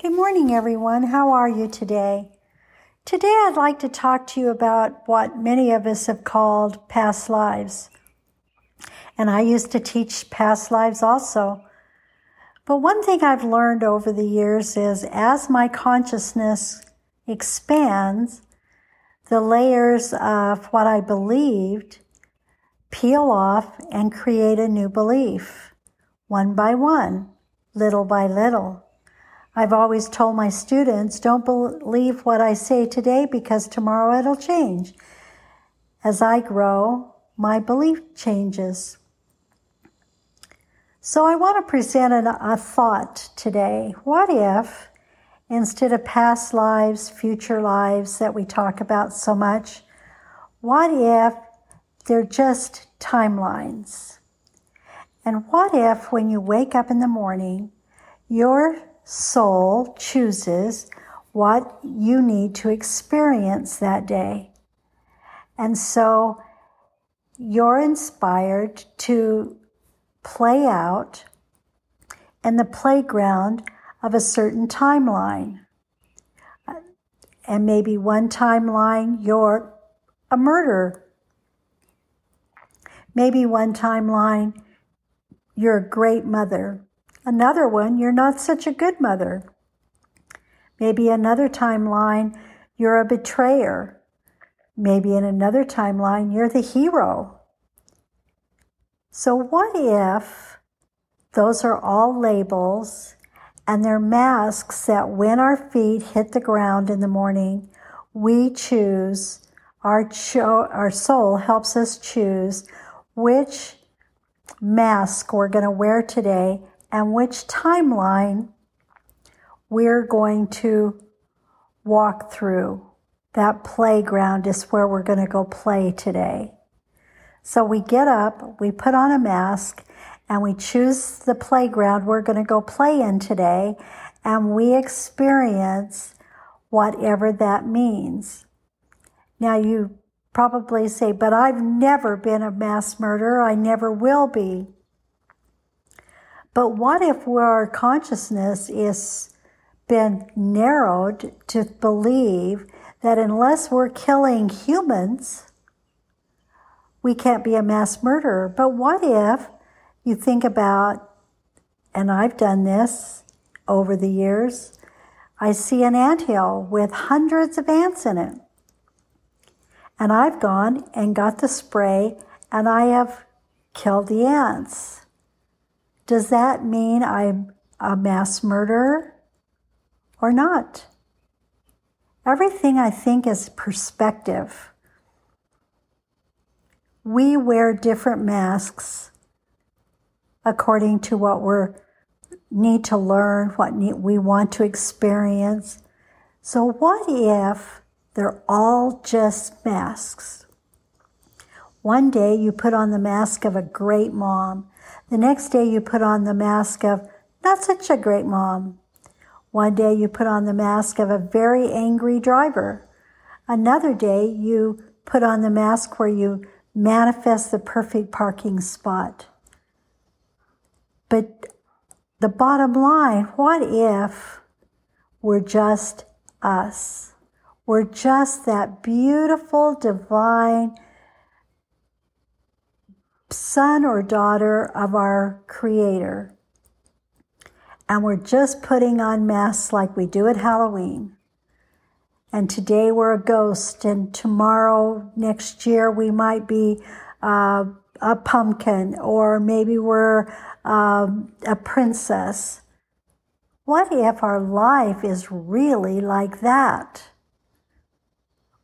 Good morning, everyone. How are you today? Today, I'd like to talk to you about what many of us have called past lives. And I used to teach past lives also. But one thing I've learned over the years is as my consciousness expands, the layers of what I believed peel off and create a new belief, one by one, little by little. I've always told my students, don't believe what I say today because tomorrow it'll change. As I grow, my belief changes. So I want to present a, thought today. What if, instead of past lives, future lives that we talk about so much, what if they're just timelines? And what if when you wake up in the morning, your soul chooses what you need to experience that day. And so you're inspired to play out in the playground of a certain timeline. And maybe one timeline, you're a murderer. Maybe one timeline, you're a great mother. Another one, you're not such a good mother. Maybe another timeline, you're a betrayer. Maybe in another timeline, you're the hero. So, what if those are all labels and they're masks that when our feet hit the ground in the morning, we choose, our, cho- our soul helps us choose which mask we're going to wear today and which timeline we're going to walk through. That playground is where we're going to go play today. So we get up, we put on a mask, and we choose the playground we're going to go play in today, and we experience whatever that means. Now you probably say, but I've never been a mass murderer. I never will be. But what if our consciousness is been narrowed to believe that unless we're killing humans, we can't be a mass murderer. But what if you think about, and I've done this over the years, I see an ant hill with hundreds of ants in it. And I've gone and got the spray and I have killed the ants. Does that mean I'm a mass murderer or not? Everything I think is perspective. We wear different masks according to what we need to learn, what we want to experience. So, what if they're all just masks? One day you put on the mask of a great mom the next day you put on the mask of not such a great mom. One day you put on the mask of a very angry driver. Another day you put on the mask where you manifest the perfect parking spot. But the bottom line, what if we're just us? We're just that beautiful, divine, son or daughter of our Creator. And we're just putting on masks like we do at Halloween. And today we're a ghost, and tomorrow, next year, we might be uh, a pumpkin, or maybe we're um, a princess. What if our life is really like that?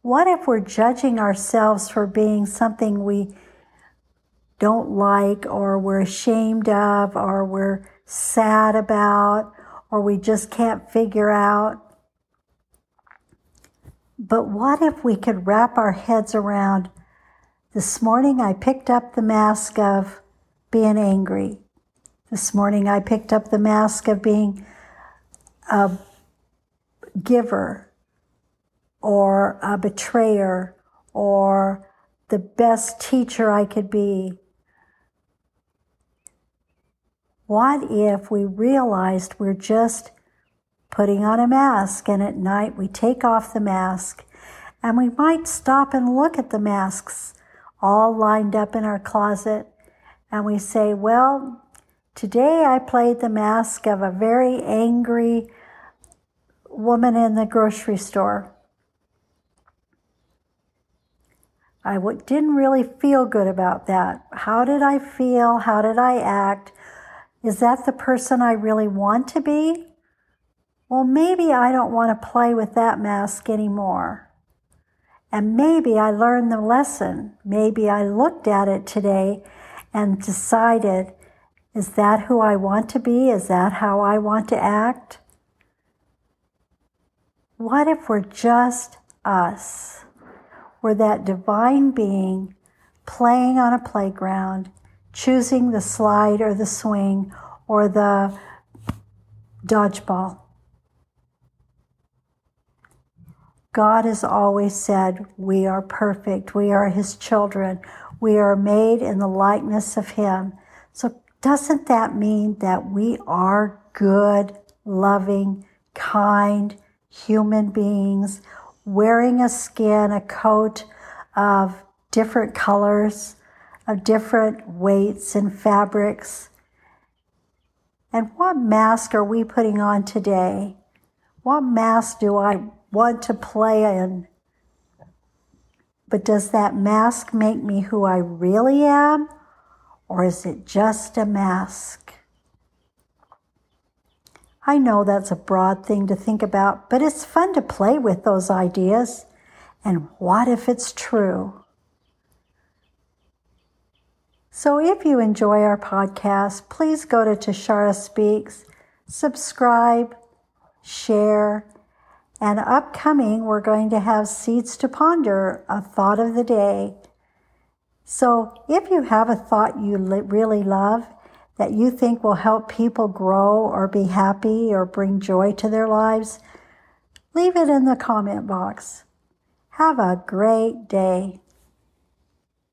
What if we're judging ourselves for being something we don't like or we're ashamed of or we're sad about or we just can't figure out. But what if we could wrap our heads around this morning I picked up the mask of being angry. This morning I picked up the mask of being a giver or a betrayer or the best teacher I could be what if we realized we're just putting on a mask, and at night we take off the mask, and we might stop and look at the masks all lined up in our closet, and we say, Well, today I played the mask of a very angry woman in the grocery store. I didn't really feel good about that. How did I feel? How did I act? Is that the person I really want to be? Well, maybe I don't want to play with that mask anymore. And maybe I learned the lesson. Maybe I looked at it today and decided, is that who I want to be? Is that how I want to act? What if we're just us? We're that divine being playing on a playground, choosing the slide or the swing or the dodgeball. God has always said we are perfect. We are His children. We are made in the likeness of Him. So, doesn't that mean that we are good, loving, kind human beings wearing a skin, a coat of different colors, of different weights and fabrics? And what mask are we putting on today? What mask do I want to play in. But does that mask make me who I really am? Or is it just a mask? I know that's a broad thing to think about, but it's fun to play with those ideas. And what if it's true? So if you enjoy our podcast, please go to Tashara Speaks, subscribe, share, and upcoming, we're going to have Seeds to Ponder, a thought of the day. So if you have a thought you really love that you think will help people grow or be happy or bring joy to their lives, leave it in the comment box. Have a great day.